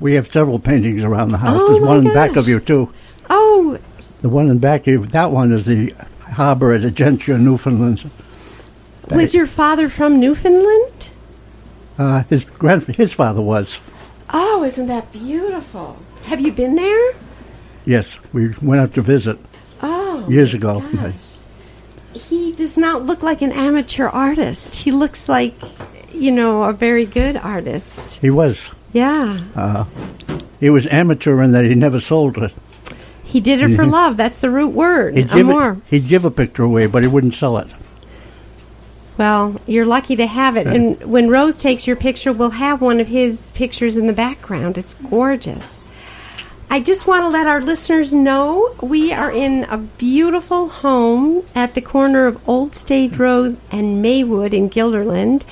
We have several paintings around the house. Oh, There's one in the back of you too. Oh, The one in the back of you, that one is the harbor at Argentia, Newfoundland. was your father from Newfoundland? Uh, his grand, his father was. Oh, isn't that beautiful? Have you been there? Yes, we went up to visit Oh, years ago. gosh. He does not look like an amateur artist. He looks like, you know, a very good artist. He was. Yeah. He was amateur in that he never sold it. He did it for Mhm. love. That's the root word. He'd give, it, he'd give a picture away, but he wouldn't sell it. Well, you're lucky to have it. And when Rose takes your picture, we'll have one of his pictures in the background. It's gorgeous. I just want to let our listeners know we are in a beautiful home at the corner of Old Stage Road and Maywood in Guilderland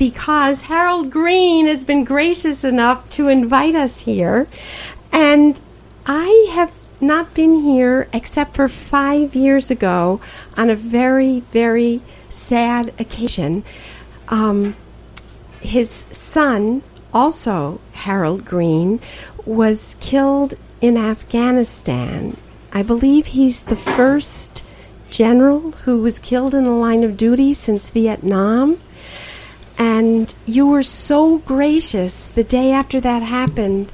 because Harold Greene has been gracious enough to invite us here. And I have not been here except for five years ago on a very, very sad occasion. Um, his son, also Harold Greene, was killed in Afghanistan. I believe he's the first general who was killed in the line of duty since Vietnam. And you were so gracious the day after that happened,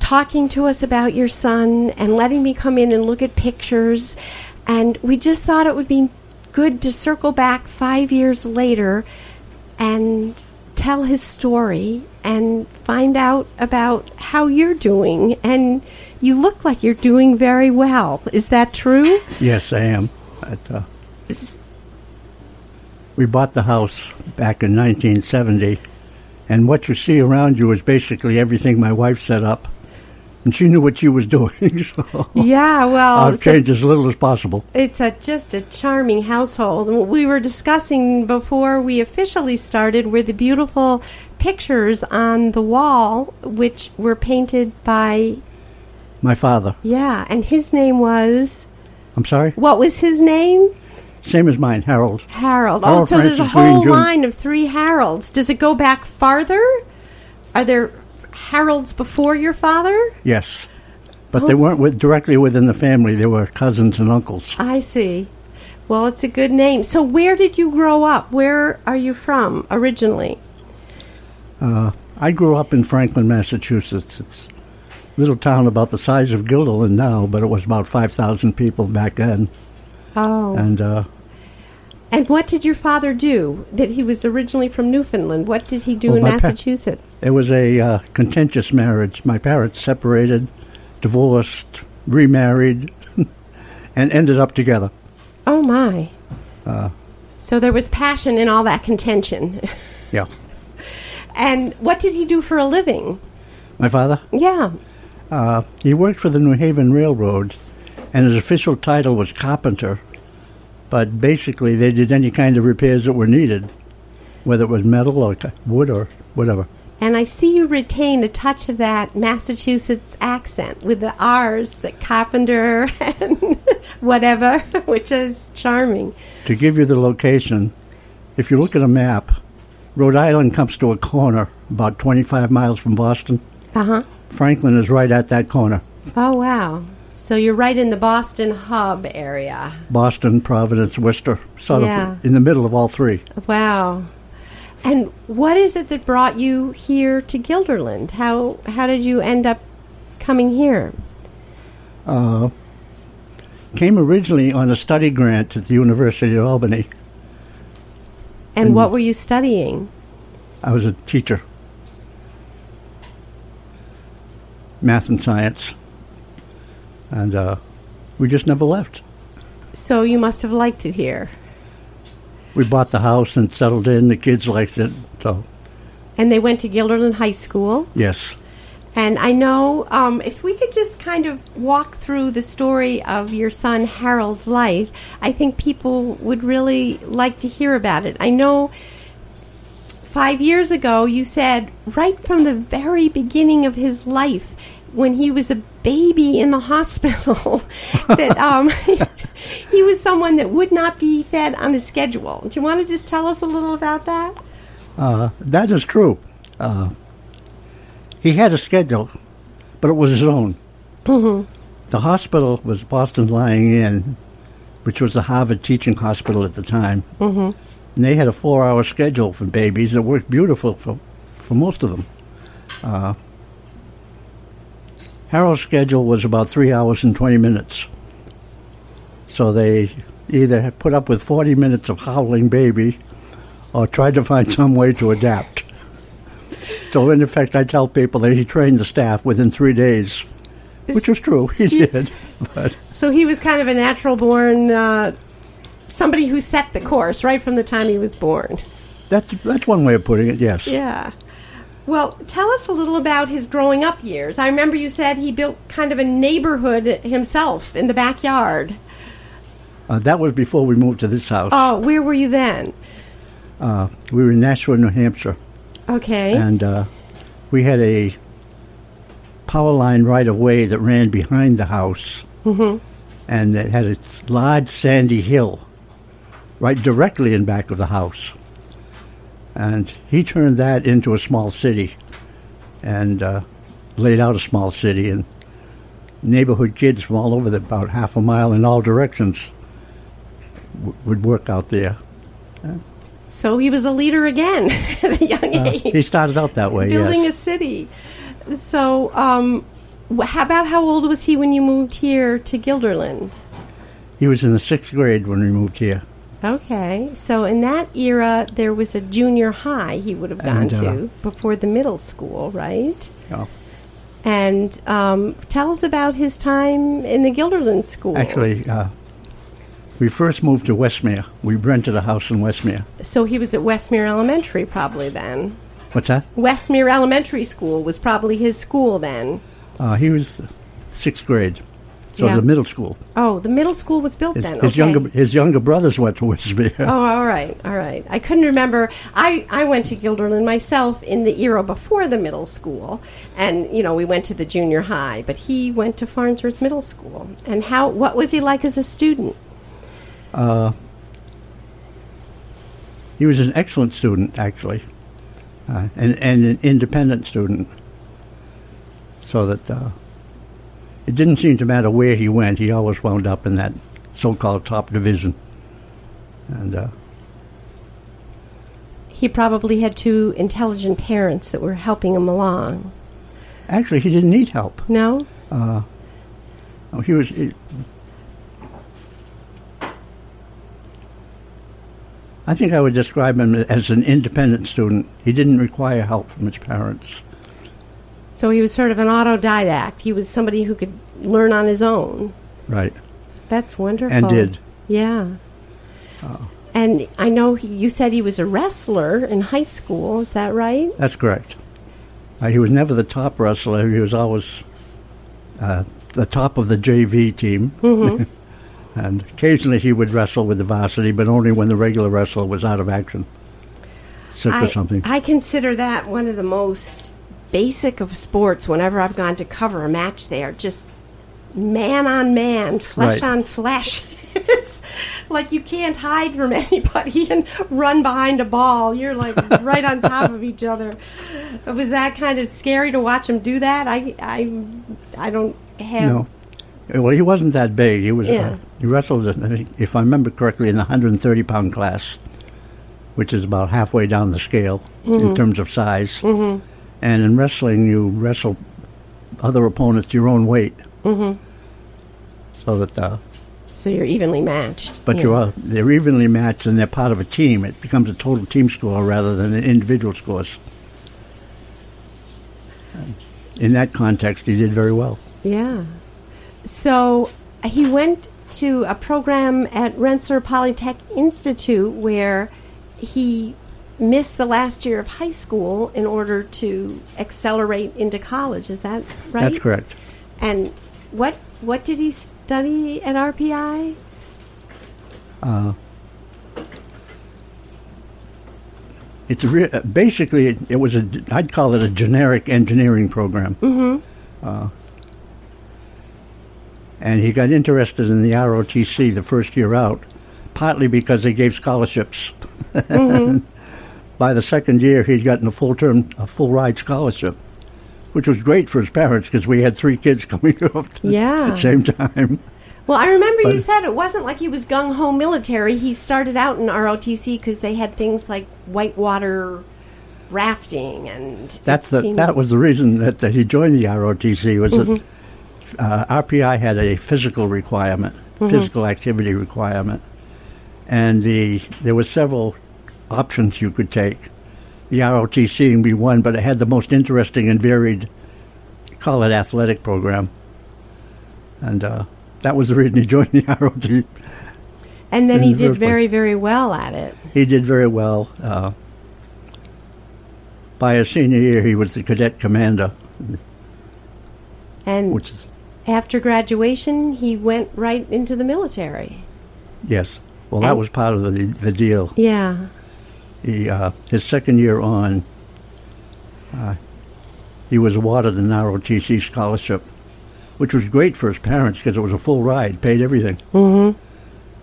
talking to us about your son and letting me come in and look at pictures. And we just thought it would be good to circle back five years later and tell his story and find out about how you're doing. And you look like you're doing very well. Is that true? Yes, I am. But, uh, we bought the house back in 1970, and what you see around you is basically everything my wife set up. And she knew what she was doing, so Yeah, well, I've it's a- changed as little as possible. It's a just a charming household. What we were discussing before we officially started were the beautiful pictures on the wall, which were painted by My father. yeah, and his name was I'm sorry? what was his name? Same as mine, Harold. Harold. Oh, Harold so there's a Francis Green whole Jr. line of three Harolds. Does it go back farther? Are there Harolds before your father? Yes. But they Oh. weren't with, directly within the family. They were cousins and uncles. I see. Well, it's a good name. So, where did you grow up? Where are you from originally? Uh, I grew up in Franklin, Massachusetts. It's a little town about the size of Guilderland now, but it was about 5,000 people back then. Oh. And uh, And what did your father do? That he was originally from Newfoundland. What did he do Well, in my pa- Massachusetts? it was a uh, contentious marriage. My parents separated, divorced, remarried, and ended up together. oh my! Uh, So there was passion in all that contention. yeah. and what did he do for a living? My father? Yeah. Uh, he worked for the New Haven Railroad, and his official title was carpenter. But basically, they did any kind of repairs that were needed, whether it was metal or wood or whatever. And I see you retain a touch of that Massachusetts accent with the R's, the carpenter and whatever, which is charming. To give you the location, if you look at a map, Rhode Island comes to a corner about 25 miles from Boston. Uh huh. Franklin is right at that corner. Oh wow! So you're right in the Boston hub area. Boston, Providence, Worcester, sort Yeah. of in the middle of all three. Wow. And what is it that brought you here to Guilderland? How how did you end up coming here? Uh, came originally on a study grant at the University of Albany. And And- what were you studying? I was a teacher, math and science, and uh, we just never left. So you must have liked it here. We bought the house and settled in. The kids liked it, so And they went to Guilderland High School. yes. And I know um, if we could just kind of walk through the story of your son Harold's life, I think people would really like to hear about it. I know five years ago you said right from the very beginning of his life, when he was a baby in the hospital, that um, he was someone that would not be fed on a schedule. Do you want to just tell us a little about that? Uh, that is true. Uh, he had a schedule, but it was his own. Mm-hmm. The hospital was Boston Lying In, which was the Harvard teaching hospital at the time. Mm-hmm. And they had a four-hour schedule for babies. And it worked beautiful for for most of them. Uh, Harold's schedule was about three hours and twenty minutes. So they either put up with forty minutes of howling baby, or tried to find some way to adapt. So in effect, I tell people that he trained the staff within three days, which was true. He did, but So he was kind of a natural born uh, somebody who set the course right from the time he was born. that's that's one way of putting it. Yes. Yeah. Well, tell us a little about his growing up years. I remember you said he built kind of a neighborhood himself in the backyard. Uh, that was before we moved to this house. Oh, where were you then? Uh, we were in Nashua, New Hampshire, Okay. and uh, we had a power line right of way that ran behind the house, hmm and it had a large sandy hill right directly in back of the house. And he turned that into a small city, and uh, laid out a small city, and neighborhood kids from all over the about half a mile in all directions w- would work out there. So he was a leader again at a young Uh, age. he started out that way. building yes. a city. So, um, how about how old was he when you moved here to Guilderland? He was in the sixth grade when we moved here. Okay, so in that era, there was a junior high he would have gone And, uh, to before the middle school, right? Yeah. And um, tell us about his time in the Guilderland School. Actually, uh, we first moved to Westmere. We rented a house in Westmere. so he was at Westmere Elementary probably then. What's that? Westmere Elementary School was probably his school then. Uh, he was sixth grade, so Yeah. the middle school. Oh, the middle school was built His, then. his okay. younger his younger brothers went to Westmere. Oh, all right, all right. I couldn't remember. I, I went to Guilderland myself in the era before the middle school, and you know we went to the junior high, but he went to Farnsworth Middle School. And how? What was he like as a student? Uh, he was an excellent student, actually, uh, and and an independent student. So that uh, it didn't seem to matter where he went; he always wound up in that so-called top division. And uh, He probably had two intelligent parents that were helping him along. actually, he didn't need help. No. Uh, he was. He, I think I would describe him as an independent student. He didn't require help from his parents. So he was sort of an autodidact. He was somebody who could learn on his own. Right. That's wonderful. And did. Yeah. And I know he, you said he was a wrestler in high school. Is that right? That's correct. Uh, he was never the top wrestler. He was always uh, the top of the JV team. Mm-hmm. and occasionally he would wrestle with the varsity, but only when the regular wrestler was out of action. Sick I, or something. I consider that one of the most basic of sports. Whenever I've gone to cover a match there, just man on man, flesh Right. on flesh. it's like you can't hide from anybody and run behind a ball. You're like right on top of each other. It Was that kind of scary to watch him do that? I I I don't have. no. Uh, Well, he wasn't that big. He was. Yeah. Uh, he wrestled, if I remember correctly, in the 130 pound class, which is about halfway down the scale Mm-hmm. in terms of size. Mm-hmm. And in wrestling, you wrestle other opponents your own weight, mm-hmm. so that. Uh, So you're evenly matched. But Yeah. you are they're evenly matched and they're part of a team. It becomes a total team score rather than an individual scores. In that context, he did very well. Yeah. So he went to a program at Rensselaer Polytech Institute where he missed the last year of high school in order to accelerate into college. Is that right? That's correct. And what what did he study at RPI? Uh, it's re- uh, basically it, it was a I'd call it a generic engineering program. Mm-hmm. Uh, and he got interested in the ROTC the first year out, partly because they gave scholarships. By the second year, he'd gotten a full term, a full ride scholarship which was great for his parents because we had three kids coming up at Yeah. the same time. Well, I remember you said it wasn't like he was gung ho military. He started out in ROTC because they had things like whitewater rafting and That's the, that was the reason that, that he joined the ROTC was that uh, RPI had a physical requirement, physical activity requirement, and the there were several options you could take. The ROTC can be one, but it had the most interesting and varied, call it athletic program, and uh, that was the reason he joined the ROTC. and then he the did first place. very very well at it. He did very well. Uh, by his senior year, he was the cadet commander, And which is after graduation, he went right into the military. yes. Well, that was part of the the deal. Yeah. He, uh, his second year on, uh, he was awarded the an ROTC scholarship, which was great for his parents because it was a full ride, paid everything, Mm-hmm.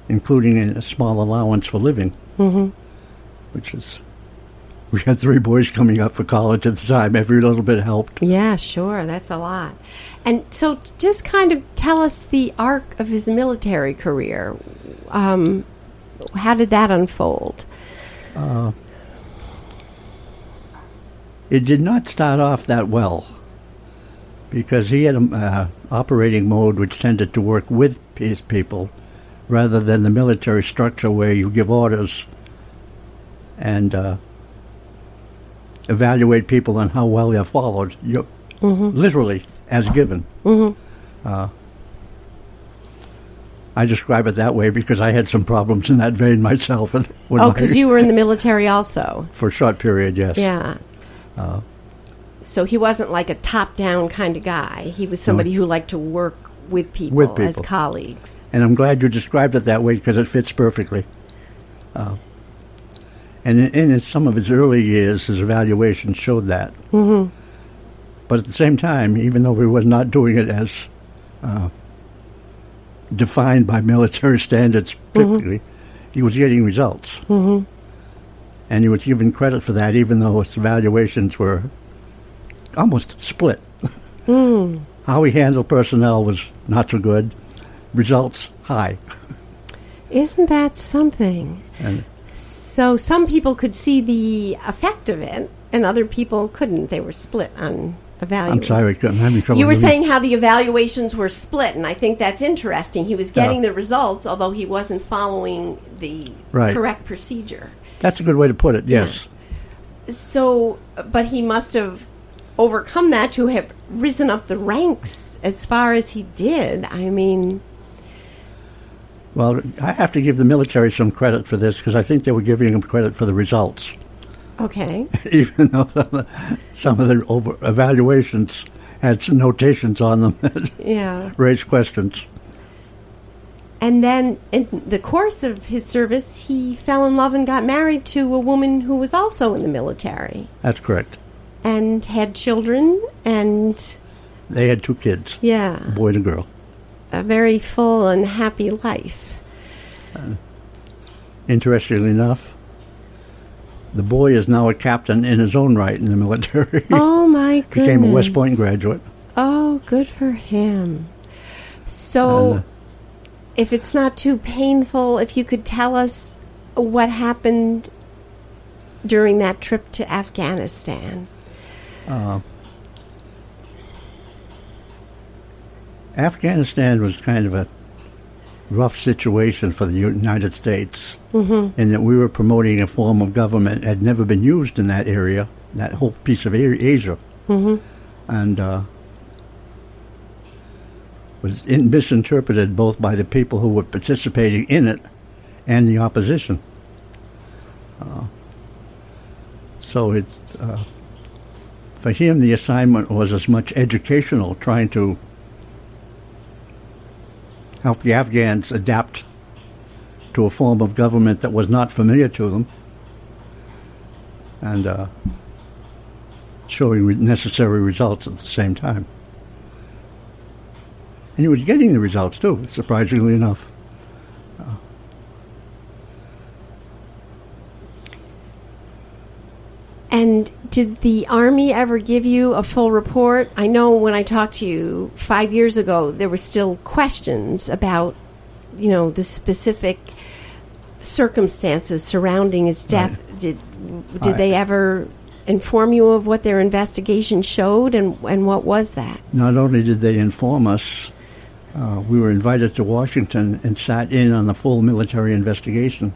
including a small allowance for living, Mm-hmm. which is. We had three boys coming up for college at the time. Every little bit helped. Yeah, sure. That's a lot. And so, t- just kind of tell us the arc of his military career. Um, how did that unfold? It did not start off that well because he had an uh, operating mode which tended to work with his people rather than the military structure where you give orders and uh, evaluate people on how well they're followed. You literally as given. Uh, I describe it that way because I had some problems in that vein myself. Oh, because you were in the military also. for a short period, yes. Yeah. Uh, so he wasn't like a top-down kind of guy. He was somebody who liked to work with people, With people, as colleagues. And I'm glad you described it that way because it fits perfectly. Uh, and in, in some of his early years, his evaluation showed that. Mm-hmm. But at the same time, even though he was not doing it as uh, defined by military standards, typically, he was getting results. Mm-hmm. And he was given credit for that, even though his evaluations were almost split. How he handled personnel was not so good. Results high. Isn't that something? And So some people could see the effect of it, and other people couldn't. They were split on I'm sorry, I'm having trouble. You were saying how the evaluations were split, and I think that's interesting. He was getting Yeah. the results, although he wasn't following the Right. correct procedure. that's a good way to put it. Yes, So, but he must have overcome that to have risen up the ranks as far as he did. I mean, Well, I have to give the military some credit for this because I think they were giving them credit for the results, okay. even though some of, some of the over evaluations had some notations on them that Yeah. raised questions. And then in the course of his service, he fell in love and got married to a woman who was also in the military That's correct. and had children and, They had two kids, Yeah. a boy and a girl. a very full and happy life. Uh, interestingly enough, the boy is now a captain in his own right in the military. Oh my goodness. Became a West Point graduate. Oh, good for him. So, And, uh, if it's not too painful, if you could tell us what happened during that trip to Afghanistan. Afghanistan was kind of a rough situation for the United States Mm-hmm. in that we were promoting a form of government that had never been used in that area, that whole piece of A- Asia, Mm-hmm. and uh, was in, misinterpreted both by the people who were participating in it and the opposition. Uh, so it, uh, for him, the assignment was as much educational, trying to help the Afghans adapt to a form of government that was not familiar to them, and uh, showing re- necessary results at the same time. And he was getting the results too, surprisingly enough. And did the Army ever give you a full report? I know when I talked to you five years ago, there were still questions about, you know, the specific circumstances surrounding his death. Right. Did did they ever inform you of what their investigation showed, and and what was that? Not only did they inform us, uh, we were invited to Washington and sat in on the full military investigation.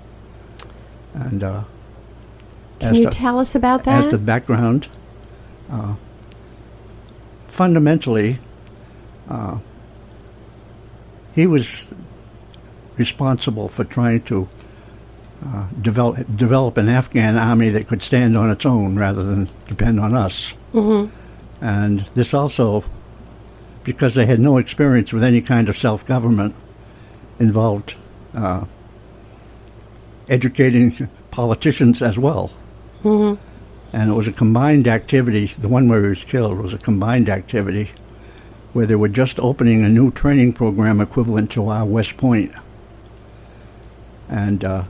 And uh, Can you to- tell us about that? as the background, uh, fundamentally, uh, he was responsible for trying to uh, develop develop an Afghan army that could stand on its own rather than depend on us. hmm And this also, because they had no experience with any kind of self government, involved uh, educating politicians as well. Hmm And it was a combined activity. The one where he was killed was a combined activity where they were just opening a new training program equivalent to our West Point. And uh,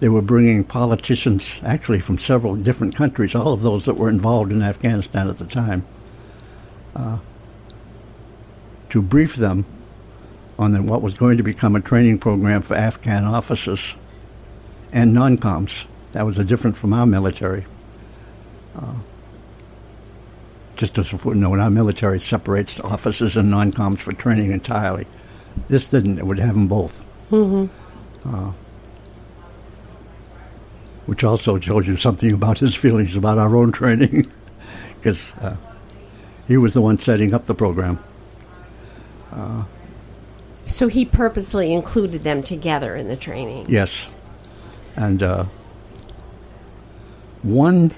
they were bringing politicians, actually from several different countries, all of those that were involved in Afghanistan at the time, uh, to brief them on the, what was going to become a training program for Afghan officers and non-coms. That was a different from our military. Uh, just as a footnote, our military separates officers and non-coms for training entirely. This didn't. It would have them both. hmm Uh, which also shows you something about his feelings about our own training, because uh, he was the one setting up the program. Uh, So he purposely included them together in the training. yes, and uh, one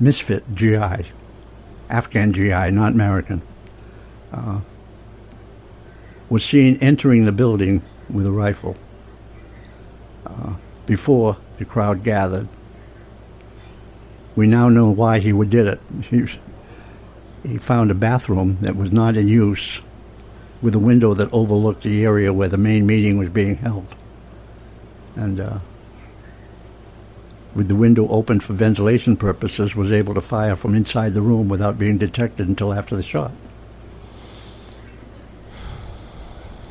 misfit GI, Afghan GI, not American, uh, was seen entering the building with a rifle uh, before the crowd gathered. We now know why he did it. He, he found a bathroom that was not in use with a window that overlooked the area where the main meeting was being held. And uh, with the window open for ventilation purposes, was able to fire from inside the room without being detected until after the shot.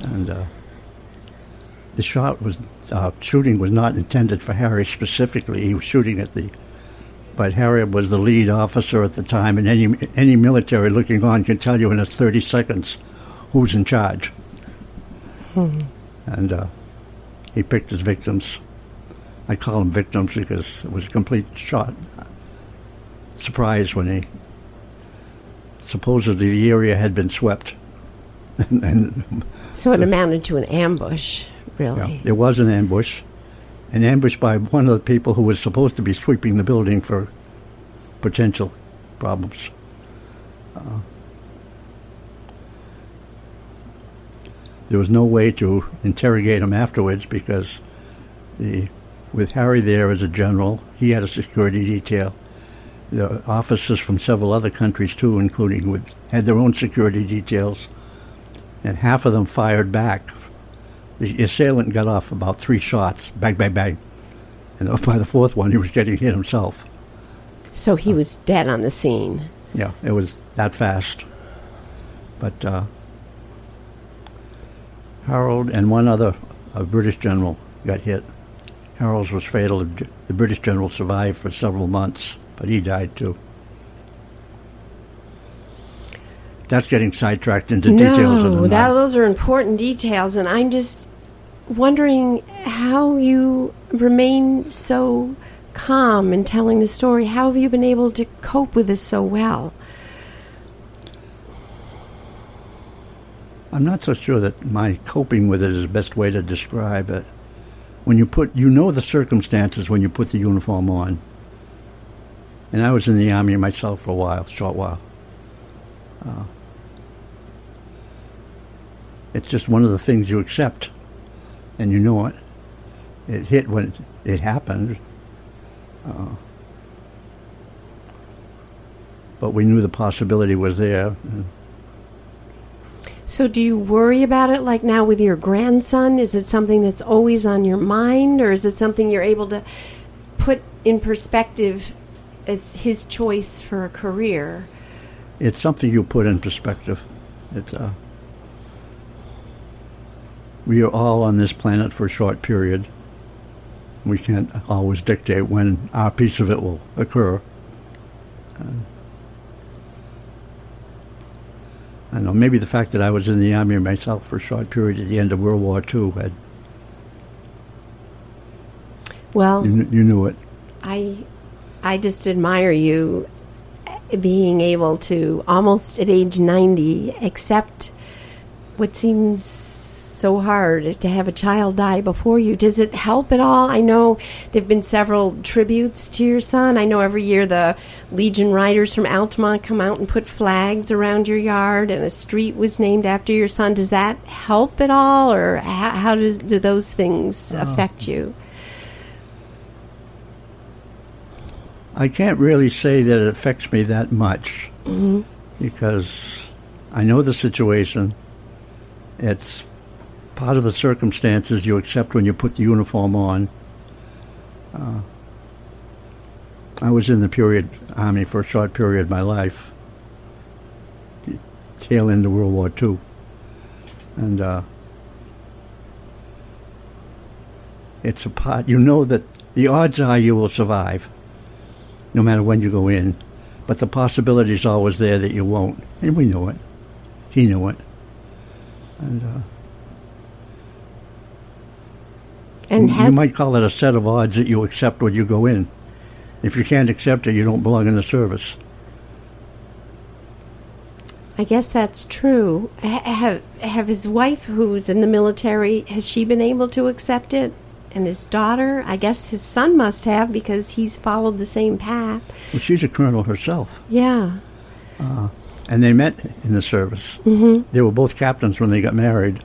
And uh, the shot was uh, shooting was not intended for Harry specifically. He was shooting at the, but Harry was the lead officer at the time, and any any military looking on can tell you in a thirty seconds who's in charge. And uh, he picked his victims. I call them victims because it was a complete shot. Surprise when he supposedly the area had been swept, and, and So it amounted to an ambush, really. yeah, there was an ambush, an ambush by one of the people who was supposed to be sweeping the building for potential problems. Uh, there was no way to interrogate him afterwards because the with Harry there as a general, he had a security detail. The officers from several other countries too, including would had their own security details, and half of them fired back the assailant got off about three shots, bang, bang, bang. And by the fourth one, he was getting hit himself. So he was dead on the scene. Yeah, it was that fast. But uh, Harold and one other a British general got hit. Harold's was fatal. The British general survived for several months, but he died too. That's getting sidetracked into details of no, those are important details, and I'm just wondering how you remain so calm in telling the story. How have you been able to cope with this so well? I'm not so sure that my coping with it is the best way to describe it. When you put, you know the circumstances when you put the uniform on. And I was in the army myself for a while, short while. Uh, it's just one of the things you accept, and you know it. It hit when it, it happened. Uh, but we knew the possibility was there. and So, do you worry about it like now with your grandson? Is it something that's always on your mind, or is it something you're able to put in perspective as his choice for a career. It's something you put in perspective. It's uh, we are all on this planet for a short period. We can't always dictate when our piece of it will occur. Uh, I know maybe the fact that I was in the army myself for a short period at the end of World War II had Well, you, you knew it. I I just admire you being able to almost at age 90 accept what seems so hard to have a child die before you. Does it help at all? I know there've been several tributes to your son. I know every year the Legion Riders from Altamont come out and put flags around your yard and a street was named after your son. Does that help at all or how, how does do those things oh. affect you? I can't really say that it affects me that much mm-hmm. because I know the situation. It's part of the circumstances you accept when you put the uniform on. Uh, I was in the period army for a short period of my life, tail end of World War II, and uh, it's a part. You know that the odds are you will survive no matter when you go in. But the possibility is always there that you won't. And we know it. He knew it. And uh, And you has might call it a set of odds that you accept when you go in. If you can't accept it, you don't belong in the service. I guess that's true. Ha- Have have his wife, who's in the military, has she been able to accept it? And his daughter, I guess his son must have because he's followed the same path. Well, she's a colonel herself. Yeah. And they met in the service. Mm-hmm. They were both captains when they got married.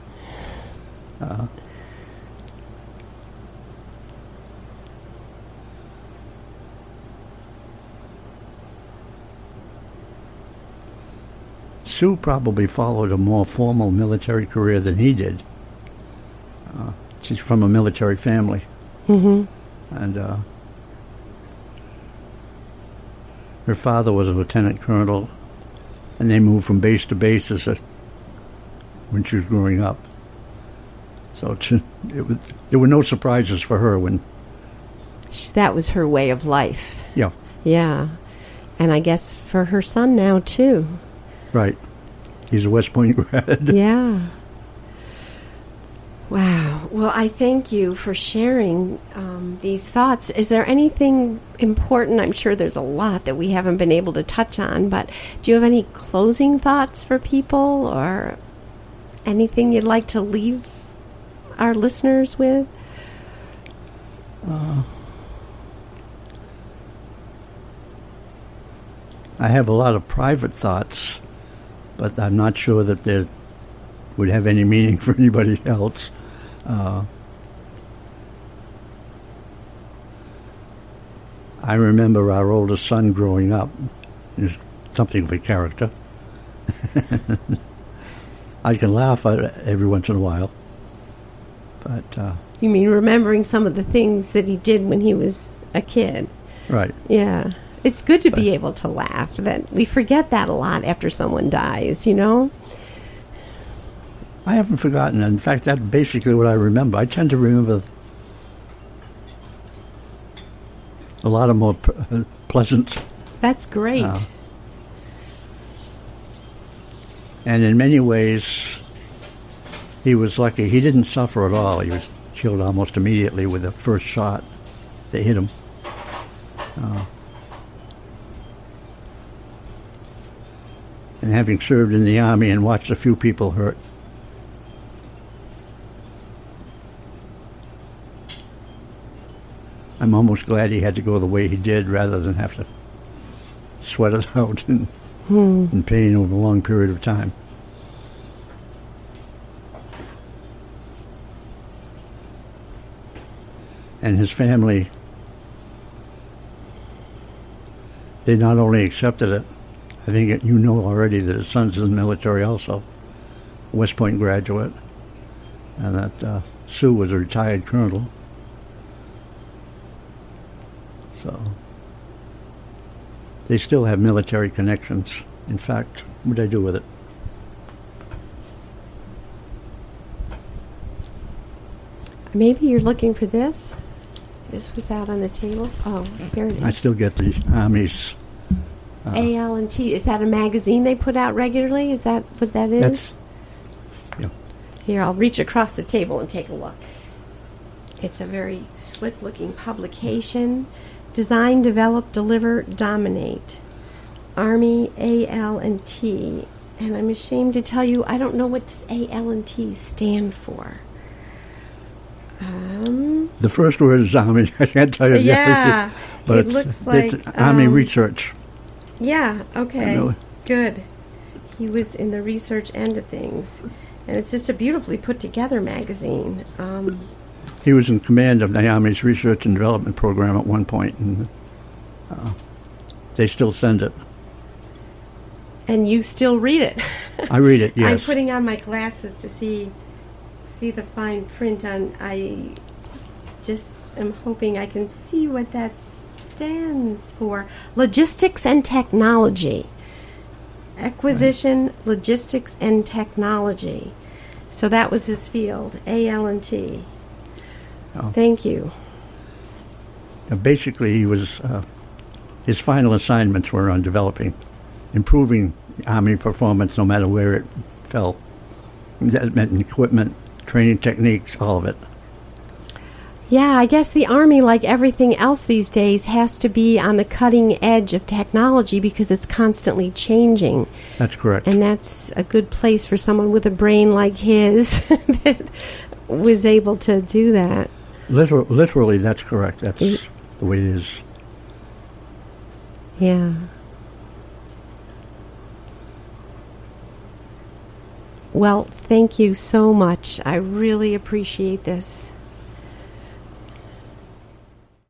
Uh, Sue probably followed a more formal military career than he did. Uh, she's from a military family. hmm And uh, her father was a lieutenant colonel, and they moved from base to base as a, when she was growing up. So was, there were no surprises for her when, That was her way of life. yeah, Yeah. And I guess for her son now, too. right. He's a West Point grad. Yeah. Wow. Well, I thank you for sharing um, these thoughts. Is there anything important? I'm sure there's a lot that we haven't been able to touch on, but do you have any closing thoughts for people or anything you'd like to leave our listeners with? I have a lot of private thoughts, but I'm not sure that they would have any meaning for anybody else. Uh, I remember our oldest son growing up. He's something of a character. I can laugh at it every once in a while, but uh, You mean remembering some of the things that he did when he was a kid? right. Yeah. It's good to be able to laugh. That we forget that a lot after someone dies, you know? I haven't forgotten. In fact, that's basically what I remember. I tend to remember a lot of more p- pleasant, That's great. uh, and in many ways, he was lucky. He didn't suffer at all. He was killed almost immediately with the first shot that hit him. Uh, and having served in the army and watched a few people hurt, I'm almost glad he had to go the way he did rather than have to sweat it out in, in hmm. pain over a long period of time. And his family, they not only accepted it, I think you know already that his son's in the military also, West Point graduate, and that uh, Sue was a retired colonel. So they still have military connections. In fact, what did I do with it? Maybe you're looking for this. This was out on the table. Oh, here it is. I still get the Army's. Uh, AL and T. Is that a magazine they put out regularly? Is that what that is? Yeah. Here, I'll reach across the table and take a look. It's a very slick looking publication. Design, develop, deliver, dominate. Army AL and T. And I'm ashamed to tell you, I don't know what does AL and T stand for. Um, The first word is Army. I can't tell you. the Yeah, other, but it looks like, Army um, Research. Yeah, okay. know. Good. He was in the research end of things. And it's just a beautifully put together magazine. Um, He was in command of the Army's Research and Development Program at one point, and uh, they still send it. and you still read it. I read it. Yes. I'm putting on my glasses to see see the fine print on. I just am hoping I can see what that stands for. Logistics and technology. Acquisition, logistics, and technology. So that was his field, AL and T. Oh. Thank you. Uh, basically, he was uh, his final assignments were on developing, improving Army performance, no matter where it fell. That meant equipment, training techniques, all of it. Yeah, I guess the Army, like everything else these days, has to be on the cutting edge of technology because it's constantly changing. That's correct. And that's a good place for someone with a brain like his that was able to do that. Liter- literally, that's correct. That's Mm. the way it is. Yeah. Well, thank you so much. I really appreciate this.